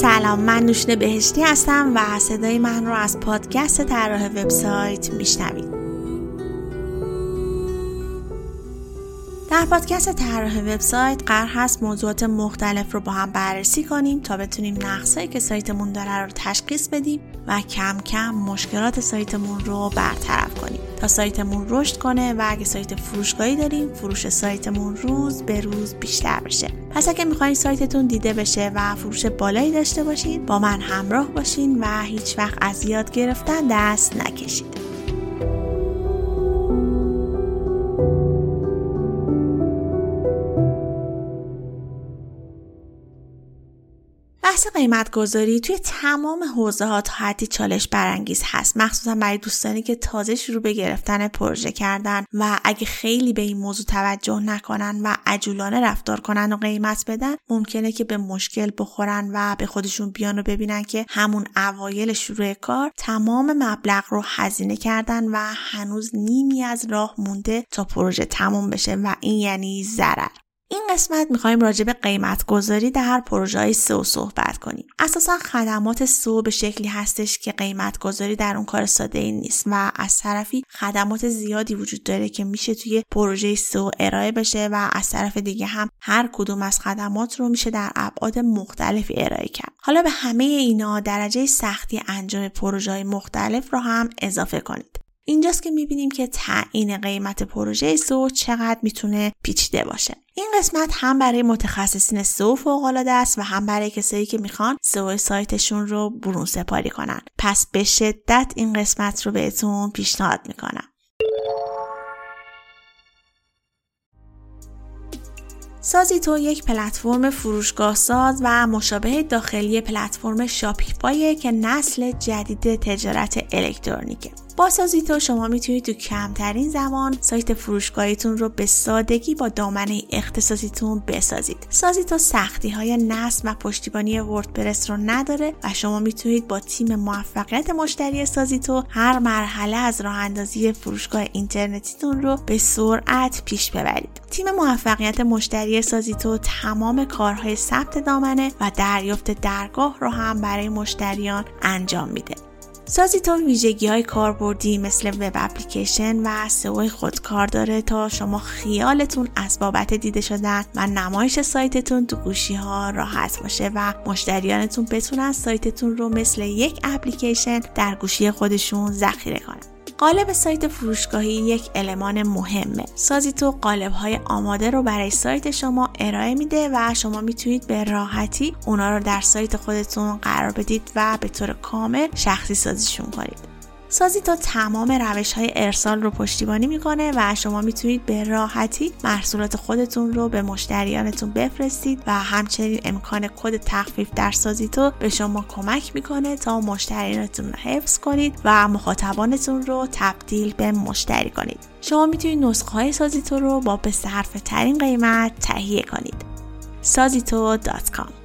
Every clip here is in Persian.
سلام من نوشین بهشتی هستم و صدای من رو از پادکست طراح وبسایت میشنوید. در پادکست طراح وبسایت قرار هست موضوعات مختلف رو با هم بررسی کنیم تا بتونیم نقصایی که سایتمون داره رو تشخیص بدیم و کم کم مشکلات سایتمون رو برطرف کنیم. تا سایتمون رشد کنه و اگه سایت فروشگاهی داریم فروش سایتمون روز به روز بیشتر بشه. پس اگه می‌خواین سایتتون دیده بشه و فروش بالایی داشته باشین با من همراه باشین و هیچ وقت از یاد گرفتن دست نکشید قیمت گذاری توی تمام حوزه ها تا حدی چالش برانگیز هست. مخصوصا برای دوستانی که تازه شروع به گرفتن پروژه کردن و اگه خیلی به این موضوع توجه نکنن و عجولانه رفتار کنن و قیمت بدن ممکنه که به مشکل بخورن و به خودشون بیان و ببینن که همون اوایل شروع کار تمام مبلغ رو هزینه کردن و هنوز نیمی از راه مونده تا پروژه تموم بشه و این یعنی ضرر. این قسمت می‌خوایم راجع به قیمت گذاری در پروژه سو صحبت کنیم. اساسا خدمات سو به شکلی هستش که قیمت گذاری در اون کار ساده ای نیست و از طرفی خدمات زیادی وجود داره که میشه توی پروژه سو ارائه بشه و از طرف دیگه هم هر کدوم از خدمات رو میشه در ابعاد مختلفی ارائه کرد. حالا به همه اینا درجه سختی انجام پروژه مختلف رو هم اضافه کنید. اینجاست که می‌بینیم که تعیین قیمت پروژه سو چقدر می‌تونه پیچیده باشه. این قسمت هم برای متخصصین سو فوق العاده است و هم برای کسایی که می‌خوان سو سایتشون رو برون سپاری کنن. پس به شدت این قسمت رو بهتون پیشنهاد می‌کنم. سازی تو یک پلتفرم فروشگاه ساز و مشابه داخلی پلتفرم شاپیفای که نسل جدید تجارت الکترونیکه. با سازیتو شما می‌تونید تو کمترین زمان سایت فروشگاهیتون رو به سادگی با دامنه اختصاصیتون بسازید. سازیتو سختی های نصب و پشتیبانی وردپرس رو نداره و شما می‌تونید با تیم موفقیت مشتری سازیتو هر مرحله از راه اندازی فروشگاه اینترنتیتون رو به سرعت پیش ببرید. تیم موفقیت مشتری سازیتو تمام کارهای ثبت دامنه و دریافت درگاه رو هم برای مشتریان انجام میده. سازیتو ویژگی های کاربردی مثل وب اپلیکیشن و سئو خودکار داره تا شما خیالتون از بابت دیده شدن و نمایش سایتتون تو گوشی ها راحت باشه و مشتریانتون بتونن سایتتون رو مثل یک اپلیکیشن در گوشی خودشون ذخیره کنن. قالب سایت فروشگاهی یک المان مهمه. سازیتو قالب های آماده رو برای سایت شما ارائه میده و شما می‌تونید به راحتی اونا رو در سایت خودتون قرار بدید و به طور کامل شخصی سازیشون کنید. سازی تا تمام روش های ارسال رو پشتیبانی می‌کنه و شما می‌تونید به راحتی محصولات خودتون رو به مشتریانتون بفرستید و همچنین امکان کد تخفیف در سازیتو به شما کمک می‌کنه تا مشتریانتون رو حفظ کنید و مخاطبانتون رو تبدیل به مشتری کنید. شما می‌تونید نسخه های سازیتو رو با به صرف ترین قیمت تهیه کنید. سازیتو.com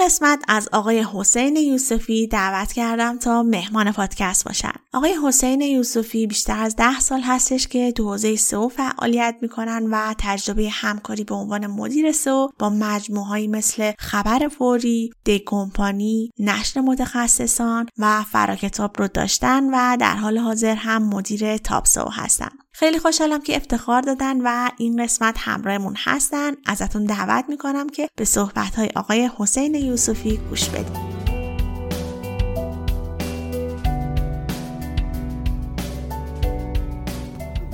قسمت از آقای حسین یوسفی دعوت کردم تا مهمان پادکست باشن. آقای حسین یوسفی بیشتر از ده سال هستش که تو حوزه سئو فعالیت می‌کنن و تجربه همکاری به عنوان مدیر سئو با مجموعهایی مثل خبر فوری، دی کمپانی، نشر متخصصان و فراکتاب رو داشتن و در حال حاضر هم مدیر تاپ سئو هستن. خیلی خوشحالم که افتخار دادن و این قسمت همراهمون هستن. ازتون دعوت می‌کنم که به صحبت های آقای حسین یوسفی گوش بدید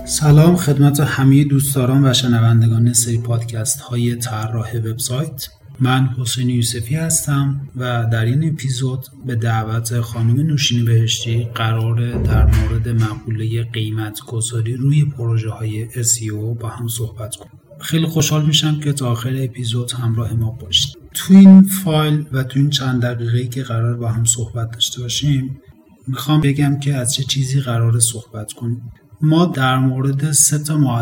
سلام خدمت همه دوستداران و شنوندگان سری پادکست های طراح وبسایت. من حسین یوسفی هستم و در این اپیزود به دعوت خانم نوشین بهشتی قرار در مورد مقوله قیمت گذاری روی پروژه های SEO با هم صحبت کنیم خیلی خوشحال میشم که تا آخر اپیزود همراه ما باشید. تو این فایل و تو این چند دقیقه که قرار با هم صحبت داشته باشیم می‌خوام بگم که از چه چیزی قرار صحبت کنیم. ما در مورد سه تا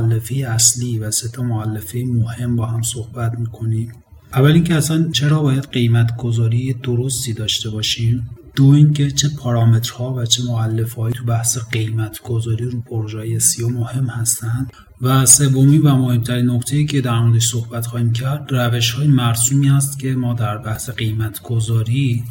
اصلی و سه تا مهم با هم صحبت می‌کنیم. اول اینکه اصلا چرا باید قیمت گذاری درستی داشته باشیم؟ دو اینکه چه پارامترها و چه معلفهایی تو بحث قیمت گذاری رو پروژه سیو مهم هستند. و سومی و مهمترین نکته که در موردش صحبت خواهیم کرد روش های مرسومی است که ما در بحث قیمت گذاری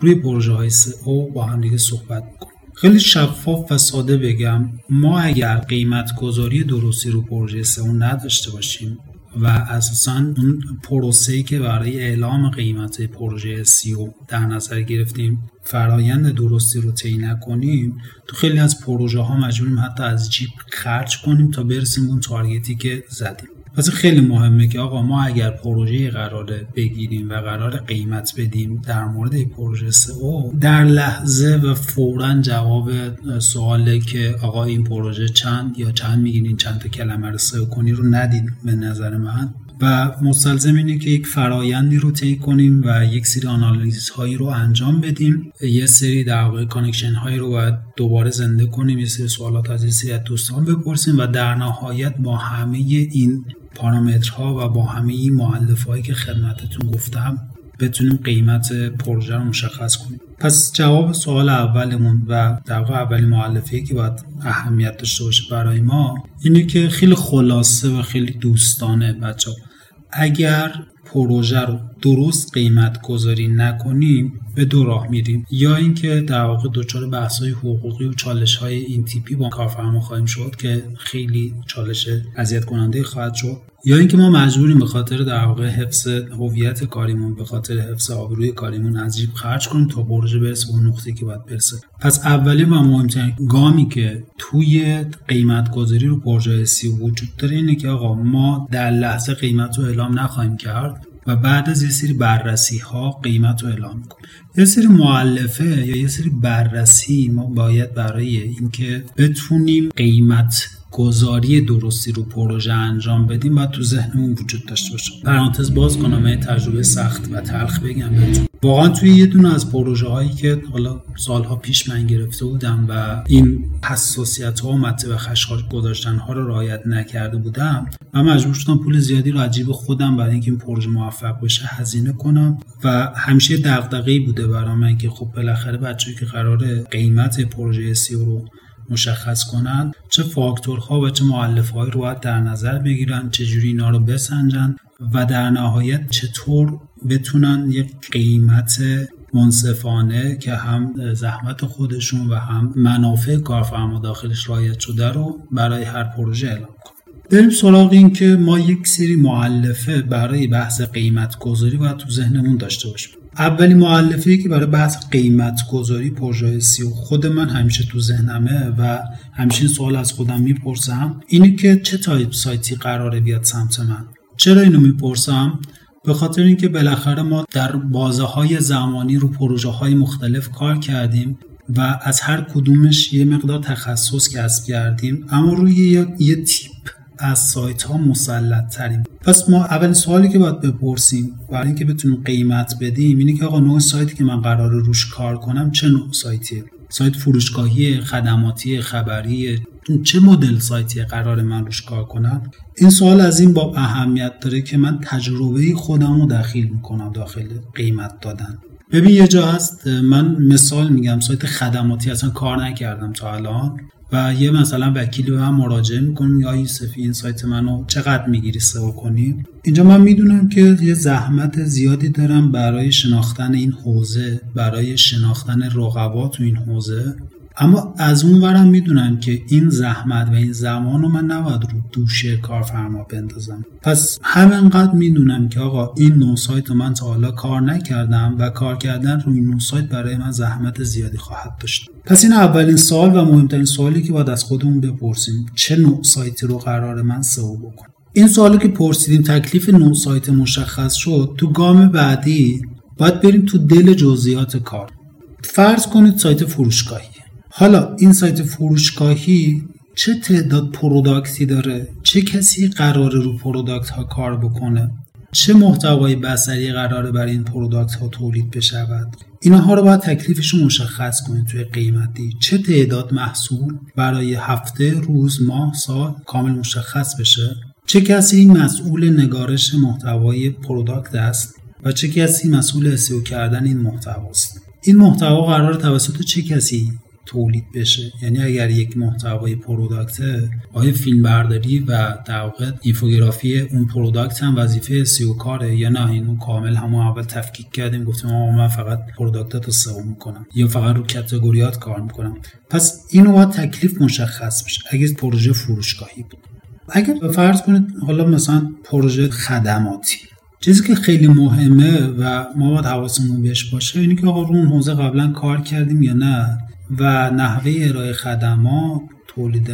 روی پروژه های سئو با هم دیگه صحبت می‌کنیم. خیلی شفاف و ساده بگم ما اگر قیمت گذاری درستی رو پروژه سئو نداشته باشیم و اساسا اون پروسه که برای اعلام قیمت پروژه سئو در نظر گرفتیم فرایند درستی رو طی نکنیم تو خیلی از پروژه ها مجبوریم حتی از جیب خرج کنیم تا برسیم اون target ی که زدیم. پس خیلی مهمه که آقا ما اگر پروژه قراره بگیریم و قرار قیمت بدیم در مورد پروژه سئو در لحظه و فورا جواب سواله که آقا این پروژه چند یا چند می‌گیرین چند تا کلمه رو سئو کنی رو ندید به نظر من. و مستلزم اینه که یک فرایندی رو طی کنیم و یک سری آنالیز هایی رو انجام بدیم. یه سری در واقع connection هایی رو باید دوباره زنده کنیم یه سری سوالات از یه سری از دوستان بپرسیم و در نهایت با همه این پارامترها و با همه این مؤلفه هایی که خدمتتون گفتم بتونیم قیمت پروژه رو مشخص کنیم. پس جواب سوال اولمون و در واقع اولین مؤلفه که باید اهمیت داشته باشه برای ما اینه که خیلی خلاصه و خیلی دوستانه بچه اگر پروژه رو درست قیمت گذاری نکنیم به دو راه میریم. یا اینکه در واقع دچار بحث های حقوقی و چالش های این تیپی با کارفرما خواهیم شد که خیلی چالش اذیت کننده خواهد شد. یا اینکه ما مجبوریم به خاطر در واقع حفظ هویت کاریمون به خاطر حفظ آبروی کاریمون از جیب خرج کنیم تا پروژه برسه به اون نقطه که باید برسه. پس اولی و مهمترین گامی که توی قیمت گذاری رو پروژه سی وجود داره اینه که آقا ما در لحظه قیمت رو اعلام نخواهیم کرد. و بعد از یه سری بررسی ها قیمت رو اعلام می‌کنیم یه سری معلفه یا یه سری بررسی ما باید برای اینکه بتونیم قیمت گذاری درستی رو پروژه انجام بدیم باید تو ذهنمون وجود داشته باشه. پرانتز باز کنم تجربه سخت و تلخ بگم بهتون. واقعا توی یه دونه از پروژه هایی که حالا سالها پیش من گرفته بودم و این حساسیت ها و مطب خشخاش گذاشتن ها رو رعایت نکرده بودم و مجبور شدم پول زیادی رو عجیب خودم برای اینکه این پروژه موفق بشه هزینه کنم و همیشه دغدغه‌ای بوده برای من که خب بالاخره بچه‌ای که قرار قیمت پروژه سی رو مشخص کنند چه فاکتورها و چه معلفهایی رو باید در نظر بگیرن چجوری اینا رو بسنجن و در نهایت چطور بتونن یک قیمت منصفانه که هم زحمت خودشون و هم منافع کارفرما داخلش رایت شده رو برای هر پروژه اعلام کنن. بریم سراغ این که ما یک سری معلفه برای بحث قیمت گذاری باید تو ذهنمون داشته باشیم. اولین معلفه که برای بحث قیمت گذاری پروژه سی و خود من همیشه تو ذهنمه و همیشه این سوال از خودم می‌پرسم اینه که چه تایپ سایتی قراره بیاد سمت من؟ چرا اینو می‌پرسم؟ به خاطر اینکه بالاخره ما در بازه های زمانی رو پروژه های مختلف کار کردیم و از هر کدومش یه مقدار تخصص کسب کردیم اما روی یه تیپ از سایت ها مسلط تریم پس ما اول سوالی که باید بپرسیم برای اینکه بتونیم قیمت بدیم اینه که آقا نوع سایتی که من قرار روش کار کنم چه نوع سایتیه؟ سایت فروشگاهی خدماتی خبری چه مدل سایتی قرار من روش کار کنم؟ این سوال از این باب اهمیت داره که من تجربه خودم رو دخیل می‌کنم داخل قیمت دادن. ببین یه جا هست من مثال میگم سایت خدماتی اصلا کار نکردم تا الان. و یه مثلا وکیلی به من مراجعه می‌کنه یا یوسفی این سایت منو چقدر می‌گیری سئو کنی؟ اینجا من می‌دونم که یه زحمت زیادی دارم برای شناختن این حوزه برای شناختن رقبا تو این حوزه. اما از اون ورم می‌دونم که این زحمت و این زمان رو من نباید رو دوش کارفرما بندازم. پس همینقدر می‌دونم که آقا این نو سایت رو من تا حالا کار نکردم و کار کردن روی نو سایت برای من زحمت زیادی خواهد داشت. پس این اولین سوال و مهمترین سوالی که باید از خودمون بپرسیم چه نوع سایتی رو قرار من سئو بکنم؟ این سوالی که پرسیدیم تکلیف نوع سایت مشخص شد تو گام بعدی باید بریم تو دل جزئیات کار. فرض کنید سایت فروشگاهی. حالا این سایت فروشگاهی چه تعداد product ی داره؟ چه کسی قراره رو product ها کار بکنه؟ چه محتوای بصری قراره برای این product ها تولید بشود؟ اینها رو باید تکلیفش مشخص کنید توی قیمتی. چه تعداد محصول برای هفته روز ماه سال کامل مشخص بشه؟ چه کسی مسئول نگارش محتوای product است؟ و چه کسی مسئول سئو کردن این محتواست؟ این محتوا قرار توسط چه کسی تولید بشه. یعنی اگر یک محتوای product ه آیا فیلم برداری و در واقع اینفوگرافی اون product هم وظیفه سئو کاره یا نه؟ اینو کامل همون اول تفکیک کردیم گفتیم آقا من فقط product ات رو سئو می‌کنم یا فقط رو کاتگوریات کار می‌کنم. پس اینو باید تکلیف مشخص بشه. اگه پروژه فروشگاهی بود. اگر فرض کنید حالا مثلا پروژه خدماتی. چیزی که خیلی مهمه و ما باید حواسمون بهش باشه اینه که آقا رو اون حوزه قبلا کار کردیم یا نه؟ و نحوه ارائه خدمات تولید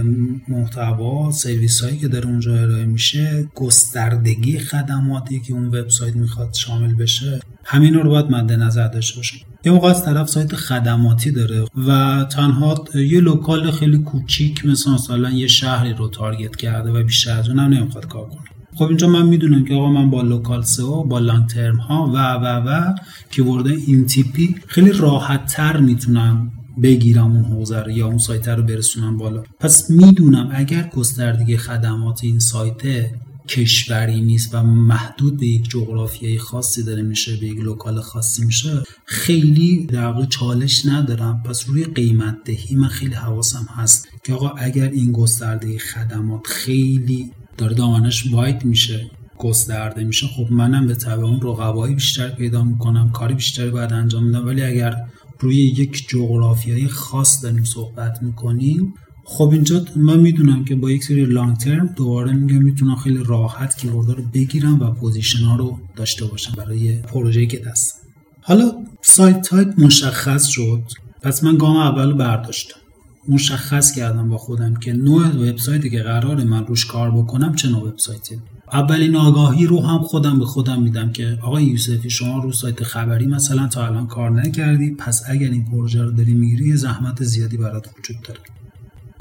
محتوا سرویس هایی که در اونجا ارائه میشه گستردگی خدماتی که اون وبسایت می‌خواد شامل بشه همین رو باید مد نظر داشته باشیم. یه موقع از طرف سایت خدماتی داره و تنها یه local خیلی کوچیک مثل مثلا یه شهری رو target کرده و بیشتر از اون هم نمی‌خواد کار کنه. خب اینجا من می‌دونم که آقا من با local SEO با long term ها و و و keyword های این تیپی خیلی راحت تر می‌تونم بگیرم اون حوزه رو یا اون سایت رو برسونم بالا. پس می‌دونم اگر گستردگی خدمات این سایت کشوری نیست و محدود به یک جغرافیای خاصی داره میشه به یک local خاصی میشه خیلی در واقع چالش ندارم. پس روی قیمت دهی من خیلی حواسم هست که آقا اگر این گسترده خدمات خیلی داره دامنش wide میشه گسترده میشه خب منم به طبع اون رقبایی بیشتر پیدا می‌کنم کاری بیشتری باید انجام میدم. ولی اگر روی یک جغرافیای خاص داریم صحبت می‌کنیم. خب اینجا من می‌دونم که با یک سری long term دوباره میگم می‌تونم خیلی راحت keyword رو بگیرم و position ها رو داشته باشم برای پروژه‌ای که دستم. حالا site type مشخص شد. پس من گام اول برداشتم. مشخص کردم با خودم که نوع وبسایتی که قرار من روش کار بکنم چه نوع وبسایتی؟ اولین آگاهی رو هم خودم به خودم میدم که آقای یوسفی شما رو سایت خبری مثلا تا الان کار نکردی پس اگر این پروژه رو داری می‌گیری زحمت زیادی برات وجود داره.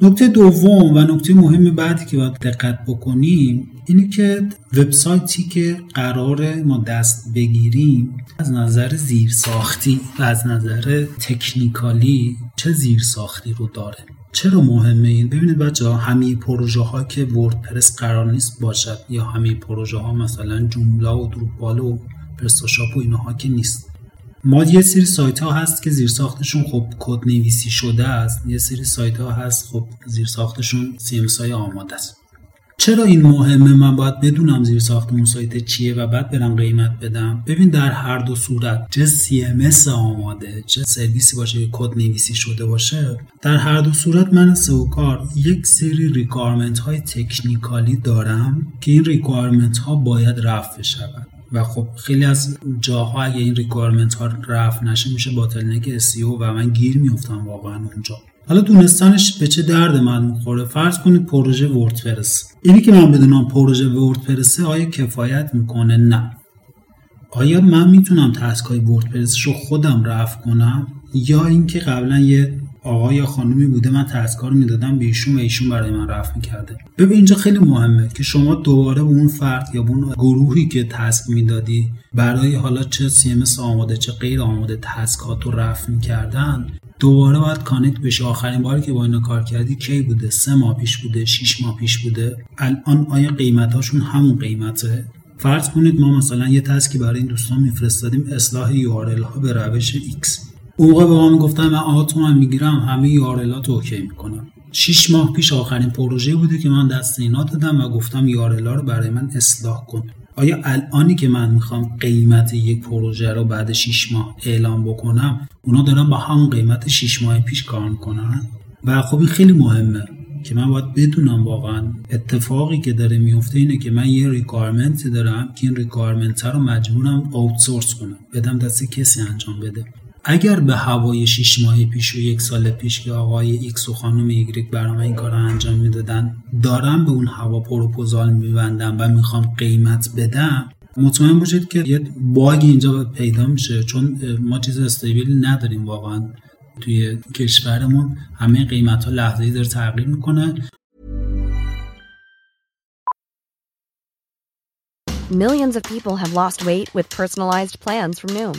نکته دوم و نکته مهم بعدی که باید دقت بکنیم اینه که وبسایتی که قرار ما دست بگیریم از نظر زیرساختی و از نظر تکنیکالی چه زیرساختی رو داره؟ چرا مهمه این؟ ببینید بچه ها همه پروژه ها که وردپرس قرار نیست باشد یا همه پروژه ها مثلا جملا و دروپال و پرستاشاپ و اینها که نیست. ما یه سری سایت ها هست که زیر ساختشون خب کد نویسی شده است. یه سری سایت ها هست خب زیر ساختشون سی های آماده است. چرا این مهمه؟ من باید بدونم زیر ساخت اون سایت چیه و بعد برم قیمت بدم. ببین در هر دو صورت چه CMS آماده چه سرویسی باشه که کد نویسی شده باشه. در هر دو صورت من سئوکار یک سری requirement های technical ی دارم که این requirement ها باید رفع شود و خب خیلی از جاها اگه این requirement ها رفع نشه میشه bottleneck SEO و من گیر میفتم واقعا اونجا. حالا دونستنش به چه درد من می‌خوره؟ فرض کنید پروژه WordPress. اینی که من بدونم پروژه WordPress آیا کفایت می‌کنه؟ نه. آیا من می‌تونم task های WordPress رو خودم رفع کنم؟ یا اینکه قبلا یه آقای یا خانومی بوده من task رو می‌دادم به ایشون و ایشون برای من رفع می‌کرده. ببین اینجا خیلی مهمه که شما دوباره به اون فرد یا به اون گروهی که task می‌دادی برای حالا چه CMS آماده چه غیر آماده task ات رو رفع می‌کردن دوباره باید connect بشه آخرین باری که با اینا کار کردی کی بوده؟ سه ماه پیش بوده شیش ماه پیش بوده. الان آیا قیمتاشون همون قیمته؟ فرض کنید ما مثلا یه task ی برای این دوستان میفرستادیم اصلاح URL ها به روش X اون به ما می‌گفتن من X تومن می‌گیرم همه URL ها تو OK می‌کنم شیش ماه پیش آخرین پروژه بوده که من دست اینا دادم و گفتم URL رو برای من اصلاح کن. آیا الانی که من می‌خوام قیمت یک پروژه رو بعد 6 ماه اعلام بکنم اونا دارن با همون قیمت 6 ماه پیش کار می‌کنن؟ و خب این خیلی مهمه که من باید بدونم واقعا اتفاقی که داره میفته اینه که من یه requirement دارم که این requirement رو مجبورم outsource کنم بدم دست کسی انجام بده. اگر به هوای 6 ماه پیش و یک سال پیش که آقای X و خانم ایگریک برام این کار رو انجام می‌دادن دارم به اون هوا پروپوزال میبندم و می‌خوام قیمت بدم مطمئن باشید که یه bug اینجا پیدا میشه. چون ما چیز stable ی نداریم واقعا توی کشورمون. همه قیمت ها لحظه ای داره تغییر می‌کنه. Millions of people have lost weight with personalized plans from Noom.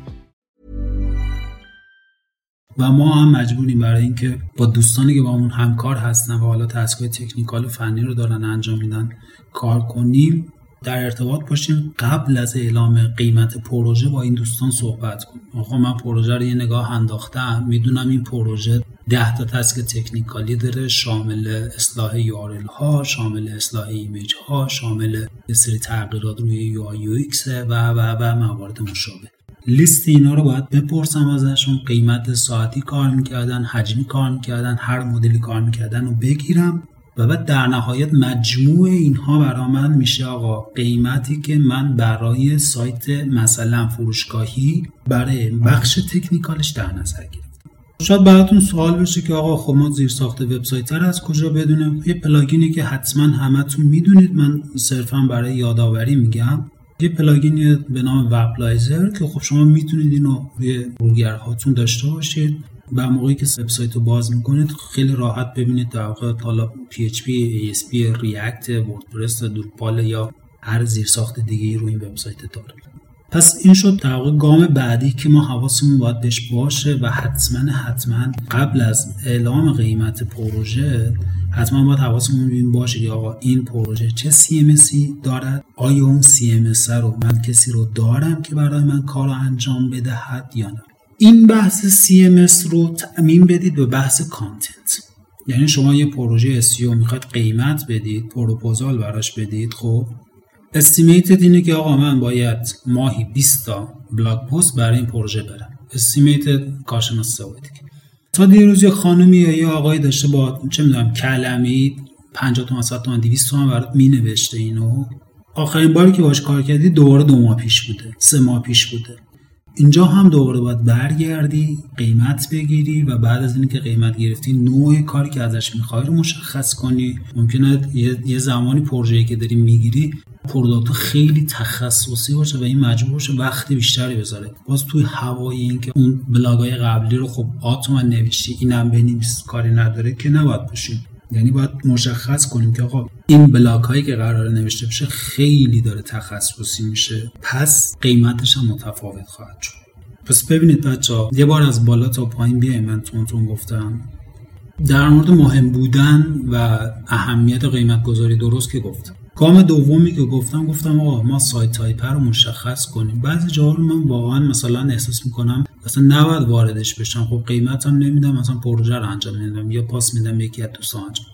و ما هم مجبوریم برای اینکه با دوستانی که با همون همکار هستن و حالا تسکای تکنیکال و فنی رو دارن انجام میدن کار کنیم در ارتباط باشیم قبل از اعلام قیمت پروژه با این دوستان صحبت کنیم. آقا من پروژه رو یه نگاه انداختم می‌دونم این پروژه ده تا تسک تکنیکالی داره شامل اصلاح یارل ها شامل اصلاح ایمیج ها شامل سری تغییرات روی یو آی و و و موارد مشابه. لیست اینا رو باید بپرسم ازشون. قیمت ساعتی کار می‌کردن حجمی کار می‌کردن هر مدلی کار می‌کردن رو بگیرم و بعد در نهایت مجموع اینها برا من میشه آقا. قیمتی که من برای سایت مثلا فروشگاهی برای بخش تکنیکالش در نظر گرفتم. شاید براتون سوال بشه که آقا خب ما زیر ساخت وبسایت رو از کجا بدونم یه پلاگینی که حتما همتون می‌دونید. من صرفا برای یادآوری میگم. یه پلاگینی به نام وبلایزر که خب شما می‌تونید اینو روی برگرهاتون داشته باشید. و موقعی که وبسایت رو باز می‌کنید خیلی راحت ببینید در واقع حالا PHP, ASP, React, وردپرس, دروپال یا هر زیرساخت دیگه ای رو این وبسایت داره. پس این شد در واقع گام بعدی که ما حواسمون باید بهش باشه و حتما حتما قبل از اعلام قیمت پروژه حتما باید حواسمون بین باشه که آقا این پروژه چه CMSی دارد؟ آیا اون CMS رو من کسی رو دارم که برای من کار رو انجام بدهد یا نه؟ این بحث CMS رو تعمیم بدید به بحث content یعنی شما یه پروژه SEO می‌خواد قیمت بدید پروپوزال براش بدید خب؟ estimate ت اینه که آقا من باید ماهی 20 تا blog post برای این پروژه برم. estimate ت کارشناس سئو تا دیروز یه خانمی یا یه آقایی داشته با چه می‌دونم کلمی 50 تومن 100 تومن 200 تومن برات می نوشته اینو. آخرین باری که باش کار کردی دوباره دو ماه پیش بوده سه ماه پیش بوده. اینجا هم دوباره باید برگردی قیمت بگیری و بعد از اینکه قیمت گرفتی نوع کاری که ازش می‌خوای رو مشخص کنی. ممکنه یه زمانی پروژه‌ای که داری می‌گیری product خیلی تخصصی باشه و این مجبور باشه وقت بیشتری بذاره. باز توی هوای اینکه اون بلاگای قبلی رو خب X تومن نوشتی اینم بنویس کاری نداره که نباید باشیم. یعنی باید مشخص کنیم که آقا این بلاک هایی که قرار نوشته بشه خیلی داره تخصصی میشه. پس قیمتش هم متفاوت خواهد شد. پس ببینید بچه ها یه بار از بالا تا پایین بیایم من تون گفتم. در مورد مهم بودن و اهمیت قیمت گذاری درست که گفتم. گام دومی که گفتم گفتم آقا ما site type رو مشخص کنیم. بعضی جاها رو من واقعا مثلا احساس می‌کنم مثلا نباید واردش بشم. خب قیمتم نمیدم مثلا پروژه رو انجام نمیدم یا پاس میدم یکی از دوستان انجام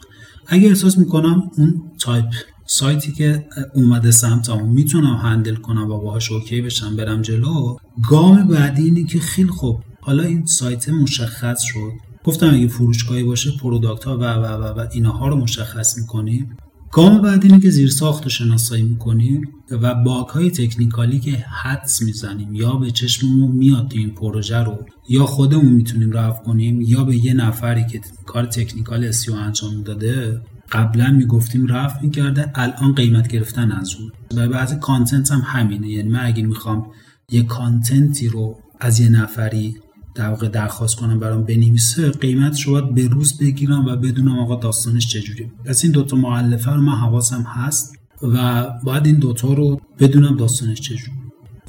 اگه احساس می‌کنم اون تایپ سایتی که اومده سمتم می‌تونم handle کنم و باهاش OK بشم برم جلو. گام بعدی اینه که خیلی خوب. حالا این سایت مشخص شد. گفتم اگه فروشگاهی باشه product ها و و و و اینها رو مشخص می‌کنیم گام بعد اینه که زیر ساخت رو شناسایی می‌کنیم و bug های technical ی که حدس می‌زنیم یا به چشممون میاد این پروژه رو یا خودمون می‌تونیم رفع کنیم یا به یه نفری که کار technical SEO انجام داده قبلا می‌گفتیم رفع می‌کرده الان قیمت گرفتن از اون. و بحث content هم همینه. یعنی من اگه می‌خوام یه کانتنتی رو از یه نفری در واقع درخواست کنم برام بنویسه قیمتش رو باید به روز بگیرم و بدونم آقا داستانش چجوری پس این دوتا معلفه رو من حواسم هست و باید این دوتا رو بدونم داستانش چجوری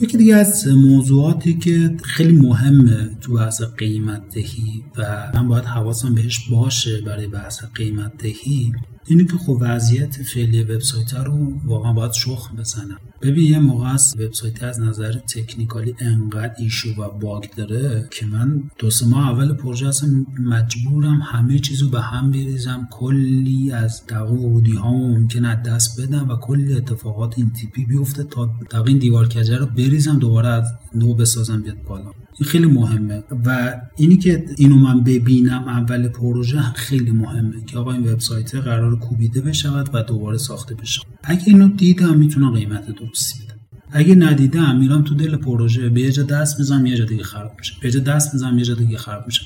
یکی دیگه از موضوعاتی که خیلی مهمه تو بحث قیمت دهی و من باید حواسم بهش باشه برای بحث قیمت دهی اینه که خب وضعیت فعلی وبسایت رو واقعا باید شخم بزنم. ببین یه موقع است وبسایت از نظر تکنیکالی انقدر ایشو و باگ داره که من دو سه ماه اول پروژه هستم مجبورم همه چیزو به هم بریزم. کلی از دقیق ورودی ها ممکن از دست بدم و کلی اتفاقات این تیپی بیفته تا دقیق این دیوار کجه رو بریزم دوباره از نو بسازم بیاد بالا. این خیلی مهمه. و اینی که اینو من ببینم اول پروژه خیلی مهمه که آقا این وبسایت قرار کوبیده بشود و دوباره ساخته بشه. اگه اینو دیدم می‌تونم قیمت درستی بدم. اگه ندیدم میرم تو دل پروژه به یه جا دست می‌زنم یه جا دیگه خراب میشه. به جا دست می‌زنم یه جا دیگه خراب میشه.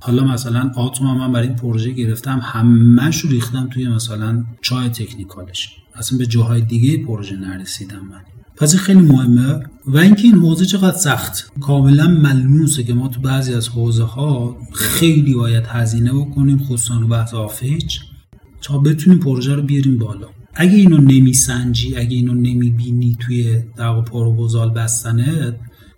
حالا مثلا آتوم من برای این پروژه گرفتم همش ریختم توی مثلا چای تکنیکالش. اصلا به جاهای دیگه پروژه نرسیدم من. پس خیلی مهمه. و اینکه این حوزه چقدر سخت. کاملا ملموسه که ما تو بعضی از حوزه ها خیلی باید هزینه بکنیم خصوصا رو بحث آفیج. تا بتونیم پروژه رو بیاریم بالا. اگه اینو نمیسنجی اگه اینو نمی‌بینی توی در پروپوزال بستنت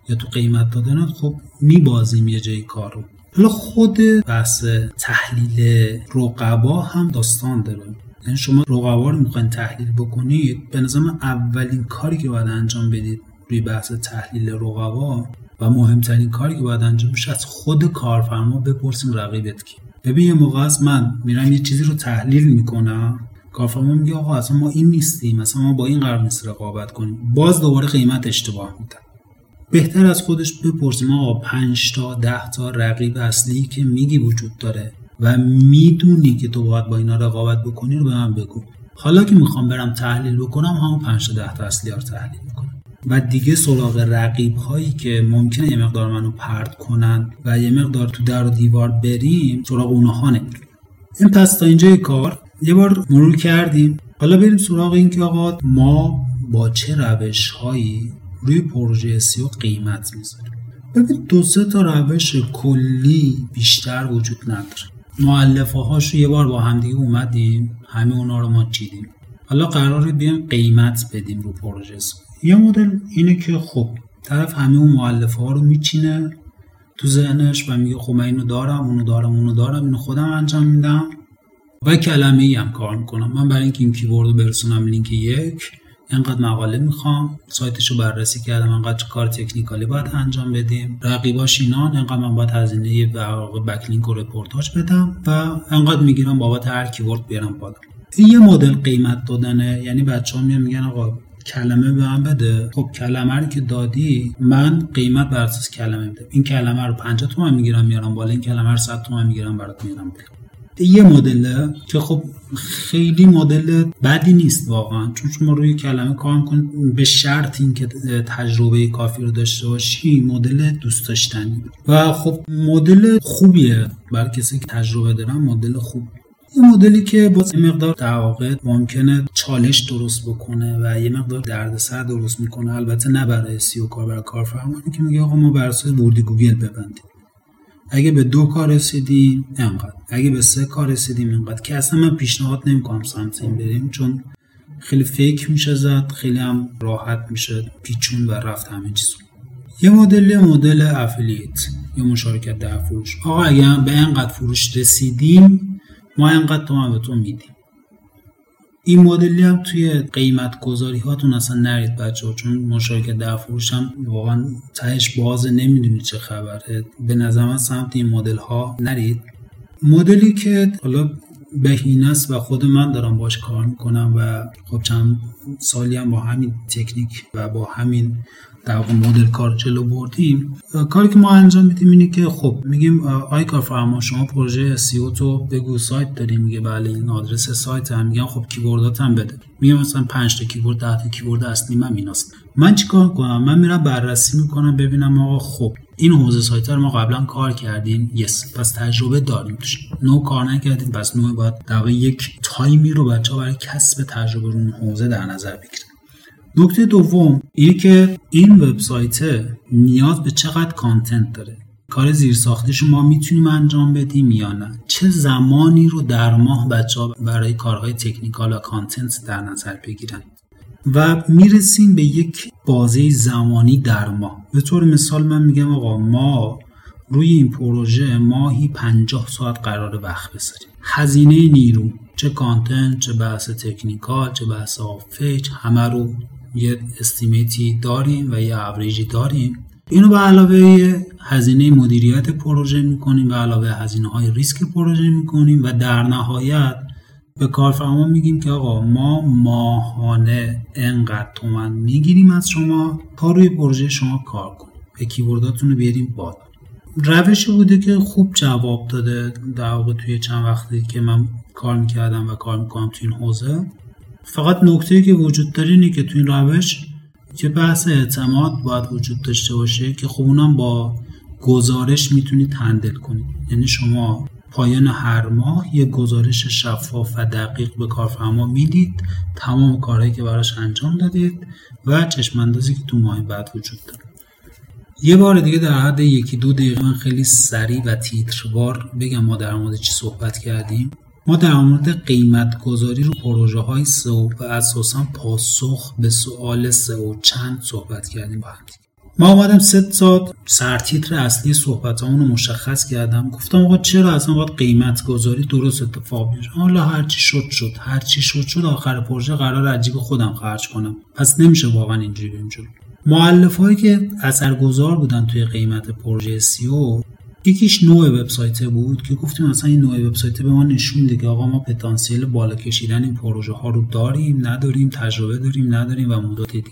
یا تو قیمت دادنت خب میبازیم یه جای کار رو حالا خود بحث تحلیل رقبا هم داستان داره. یعنی شما رقبا رو می‌خواین تحلیل بکنید به نظر اولین کاری که باید انجام بدید روی بحث تحلیل رقبا و مهمترین کاری که باید انجام بشه از خود کارفرما بپرسیم رقیبت کی. ببین یه موقع از من میرم یه چیزی رو تحلیل می‌کنم. کارفرما میگه آقا اصلا ما این نیستیم مثلا ما با این قرار نیست رقابت کنیم. باز دوباره قیمت اشتباه میدن بهتر از خودش بپرسیم آقا 5 تا 10 تا رقیب اصلی که میگی وجود داره و می‌دونی که تو باید با اینا رقابت بکنی رو به من بگو. حالا که می‌خوام برم تحلیل بکنم همون 5 تا 10 تا اصلی رو تحلیل می‌کنم. و دیگه سراغ رقیب هایی که ممکنه یه مقدار منو پرد کنن و یه مقدار تو در و دیوار بریم سراغ اونها نمیریم. این پس تا اینجای کار یه بار مرور کردیم. حالا بریم سراغ این که آقا ما با چه روش هایی روی پروژه سیو قیمت می‌ذاریم. ببین دو سه تا روش کلی بیشتر وجود نداره. معلفه هاش رو یه بار با همدیگه اومدیم همه اونا رو ما چیدیم. حالا قراره بیایم قیمت بدیم رو پروژه یه مدل اینه که خب طرف همه اون معلفه ها رو میچینه تو ذهنش و میگه خب من اینو دارم اونو دارم اونو دارم اینو خودم انجام میدم. و کلمه ای هم کار می‌کنم. من برای اینکه این کیورد رو برسونم لینک یک انقدر مقاله می‌خوام. سایتش رو بررسی کردم انقدر کار تکنیکالی باید انجام بدیم. رقیباش اینان انقدر من باید هزینه بکلینک و رپورتاج بدم و انقدر می‌گیرم بابت هر کیورد بیارم بالا. این یه مدل قیمت دادنه. یعنی بچه ها میگن آقا کلمه به من بده. خب کلمه رو که دادی من قیمت بر اساس کلمه میدم. این کلمه رو 50 تومن می‌گیرم میارم بالا. این کلمه رو 100 تومن می‌گیرم برات میارم بالا. یه مدله که خب خیلی مدل بدی نیست واقعا. چون شما روی کلمه کار کنید به شرط اینکه تجربه کافی رو داشته باشی مدل دوست داشتنی. و خب مدل خوبیه. برای کسی که تجربه دارن مدل خوب. یه مدلی که با یه مقدار در ممکنه چالش درست بکنه و یه مقدار دردسر درست می‌کنه البته نه برای سی و کار برای کارفرمانی که میگه آقا ما بر اساس ورودی گوگل ببندیم. اگه به دو کار رسیدیم انقدر اگه به سه کار رسیدیم انقدر که اصلا من پیشنهاد نمی‌کنم سمت این بریم چون خیلی فکر میشه زد خیلی هم راحت میشه پیچون و رفت همه چیز یه مدل مدل افیلیت یا مشارکت در فروش. آقا اگه به انقدر فروش رسیدیم ما انقدر تو به تو میدیم. این مدلی هم توی قیمت گذاری هاتون اصلا نرید بچه ها چون مشارکت در فروش هم واقعا تهش بازه نمی‌دونی چه خبره. به نظر من سمت این مدل ها نرید. مدلی که حالا بهینه است و خود من دارم باش کار می‌کنم و خب چند سالی هم با همین تکنیک و با همین در واقع مدل کار جلو بردیم. کاری که ما انجام میدیم اینه که خب میگیم آی کارفرما شما پروژه SEO تو بگو سایت داری میگه بله این آدرس سایت هم. میگم خب keyword ات هم بده. میگم مثلا 5 تا keyword 10 تا keyword اصلی من ایناست من چیکار کنم؟ من میرم بررسی می‌کنم ببینم آقا خب این حوزه سایت رو ما قبلا کار کردیم. yes پس تجربه داریم توش. no کار نکردیم. پس no باید در یک تایمی رو بچه برای کسب تجربه رو حوزه در نظر بگیریم نکته دوم اینه که این وبسایت نیاز به چقدر کانتنت داره؟ کار زیرساختیش ما می‌تونیم انجام بدیم یا نه؟ چه زمانی رو در ماه بچه ها برای کارهای تکنیکال و کانتنت در نظر بگیرن؟ و می‌رسیم به یک بازه زمانی در ماه. به طور مثال من میگم آقا ما روی این پروژه ماهی 50 ساعت قرار وقت بذاریم. هزینه نیرو. چه content چه بحث technical چه بحث off-page همه رو یه estimate ی داریم و یه اوریجی داریم. اینو به علاوه هزینه مدیریت پروژه می‌کنیم به علاوه هزینه های ریسک پروژه می‌کنیم و در نهایت به کارفرما میگیم که آقا ما ماهانه انقدر تومن می‌گیریم از شما تا روی پروژه شما کار کنیم. به keyword اتون رو بیاریم بالا. روشی بوده که خوب جواب داده در واقع توی چند وقتی که من کار می‌کردم و کار می‌کنم توی این حوزه. فقط نکته که وجود داره اینه که تو این روش که بحث اعتماد باید وجود داشته باشه که خب اونم با گزارش می‌تونید هندل کنید. یعنی شما پایان هر ماه یه گزارش شفاف و دقیق به کارفرما می‌دید تمام کارهایی که براش انجام دادید و چشماندازی که تو ماه بعد وجود داره. یه بار دیگه در حد یکی دو دقیقه خیلی سریع و تیتروار بگم ما در مورد چی صحبت کردیم. ما در مورد قیمت گذاری رو پروژه های سئو و اساسا پاسخ به سوال سئو چند صحبت کردیم با هم ما اومدم سه ساعت سرتیتر اصلی صحبت رو مشخص کردم. گفتم آقا چرا اصلا باید قیمت گذاری درست اتفاق بیفته؟ حالا هرچی شد شد. هرچی شد شد. آخر پروژه قرار عجیب خودم خرج کنم. پس نمیشه واقعا اینجوری جلو. معلف هایی که اثرگذار بودن توی قیمت پروژه سیو یکیش نوع وبسایت بود که گفتیم مثلا این نوع وبسایت به ما نشون که آقا ما پتانسیل بالا کشیدن این پروژه ها رو داریم نداریم تجربه داریم نداریم و مدت دیگه.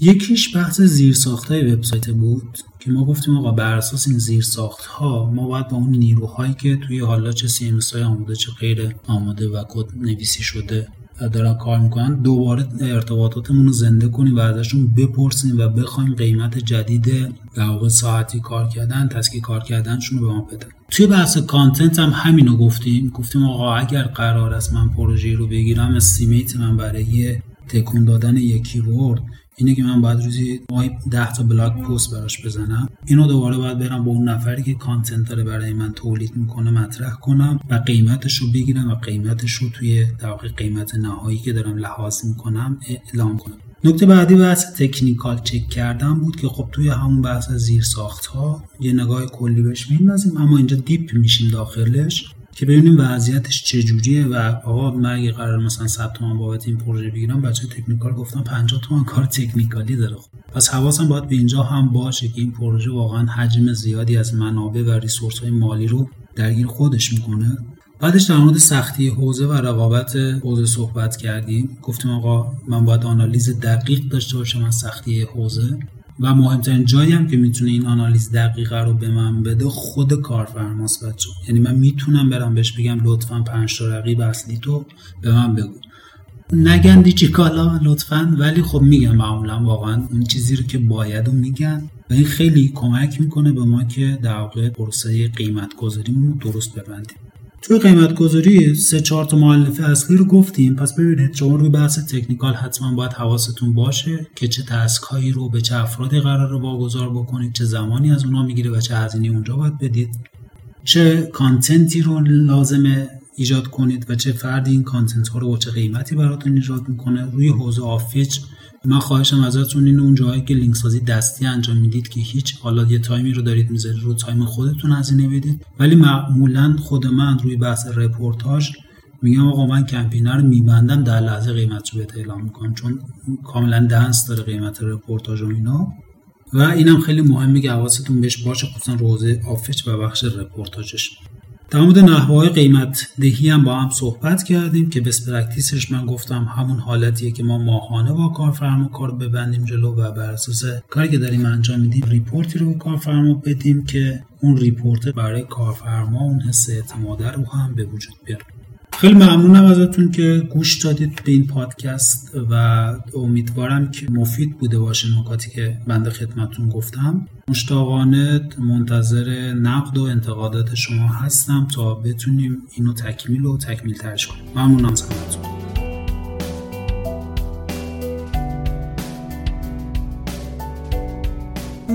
یکیش بحث زیرساخت های وبسایت بود که ما گفتیم آقا بر اساس این زیرساخت ها ما باید با اون نیروهایی که توی حالا چه CMS های آماده چه غیر آماده و کد نویسی شده دارن کار می‌کنن دوباره ارتباطاتمون رو زنده کنیم و ازشون بپرسیم و بخوایم قیمت جدید در واقع ساعتی کار کردن task ی کار کردنشون رو به ما بدن. توی بحث content هم همینو گفتیم. گفتیم آقا اگر قرار است من پروژه رو بگیرم estimate من برای تکون دادن یکی ورد اینه که من باید روزی ماهی 10 تا blog post براش بزنم. اینو دوباره باید برم با اون نفری که content داره برای من تولید می‌کنه مطرح کنم و قیمتش رو بگیرم و قیمتش رو توی در قیمت نهایی که دارم لحاظ می‌کنم اعلام کنم. نکته بعدی بحث technical چک کردن بود که خب توی همون بحث زیر ساخت ها یه نگاه کلی بهش میندازیم اما اینجا deep میشیم داخلش. که ببینیم وضعیتش چجوریه و آقا من اگه قرار مثلا 100 تومن بابت این پروژه بگیرم بچه تکنیکال گفتم 50 تومن کار تکنیکالی داره. پس حواسم باید به اینجا هم باشه که این پروژه واقعا حجم زیادی از منابع و ریسورس های مالی رو درگیر خودش می‌کنه. بعدش در مورد سختی حوزه و رقابت حوزه صحبت کردیم. گفتیم آقا من باید آنالیز دقیق داشته باشم از سختی حوزه. و مهمترین جایی هم که می‌تونه این آنالیز دقیقه رو به من بده خود کارفرماست بچه یعنی من می‌تونم برم بهش بگم لطفا پنج تا رقیب اصلی تو به من بگو. نگن دیچی کالا؟ لطفا. ولی خب میگم معمولا واقعا اون چیزی رو که باید میگن و این خیلی کمک می‌کنه به ما که در واقع پروسه قیمت گذاریمون درست ببندیم. توی قیمت گذاری سه چهار تا مؤلفه اصلی رو گفتیم. پس ببینید شما روی بحث تکنیکال حتما باید حواستون باشه که چه تسک هایی رو به چه افرادی قرار رو واگذار بکنید چه زمانی از اونها می‌گیره و چه هزینه اونجا باید بدید. چه content ی رو لازمه ایجاد کنید و چه فردی این content ها رو با چه قیمتی براتون ایجاد می‌کنه. روی حوزه off-page من خواهشم ازتون این اون جایی که لینک سازی دستی انجام می‌دید که هیچ حالا یه تایمی رو دارید می‌ذارید رو تایم خودتون هزینه بدید. ولی معمولا خود من روی بحث رپورتاج میگم آقا من کمپینر رو میبندم در لحظه قیمت رو بهت اعلام می‌کنم چون کاملا دنس داره قیمت رپورتاج و اینا. و اینم خیلی مهمه که حواستون بهش باشه خصوصا روزه آفیچ و بخش رپورتاجش در مورد نحوه های قیمت دهی هم با هم صحبت کردیم که best practice ش من گفتم همون حالتیه که ما ماهانه با کارفرما کار ببندیم جلو و بر اساس کاری که داریم انجام میدیم report ی رو به کارفرما بدیم که اون report برای کارفرما اون حس اعتماد رو هم به وجود بیاره. خیلی ممنونم ازتون که گوش دادید به این پادکست و امیدوارم که مفید بوده باشه نکاتی که بنده خدمتون گفتم. مشتاقانه منتظر نقد و انتقادات شما هستم تا بتونیم اینو تکمیل و تکمیل ترش کنیم. ممنونم ازتون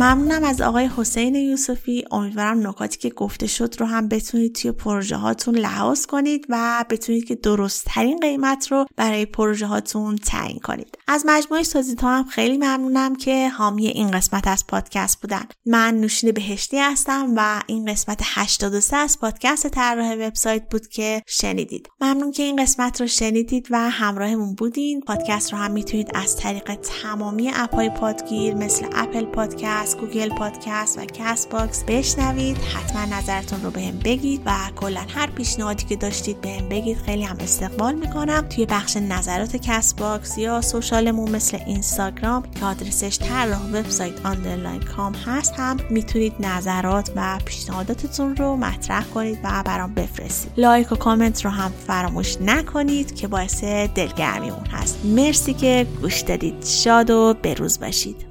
ممنونم از آقای حسین یوسفی. امیدوارم نکاتی که گفته شد رو هم بتونید توی پروژه هاتون لحاظ کنید و بتونید که درست ترین قیمت رو برای پروژه هاتون تعیین کنید. از مجموعه سازیت هم خیلی ممنونم که حامی این قسمت از پادکست بودن. من نوشین بهشتی هستم و این قسمت 83 از پادکست طراح وبسایت بود که شنیدید. ممنون که این قسمت رو شنیدید و همراهمون بودین. پادکست رو هم می‌تونید از طریق تمامی app های پادگیر مثل Apple Podcasts Google Podcasts و Castbox بشنوید. حتما نظرتون رو بهم بگید و کلا هر پیشنهادی که داشتید بهم بگید. خیلی هم استقبال می‌کنم. توی بخش نظرات Castbox یا social مون مثل اینستاگرام که آدرسش طراح وبسایت underline com هست هم می‌تونید نظرات و پیشنهاداتتون رو مطرح کنید و برام بفرستید. لایک و کامنت رو هم فراموش نکنید که باعث دلگرمیمون هست. مرسی که گوش دادید. شاد و بروز باشید.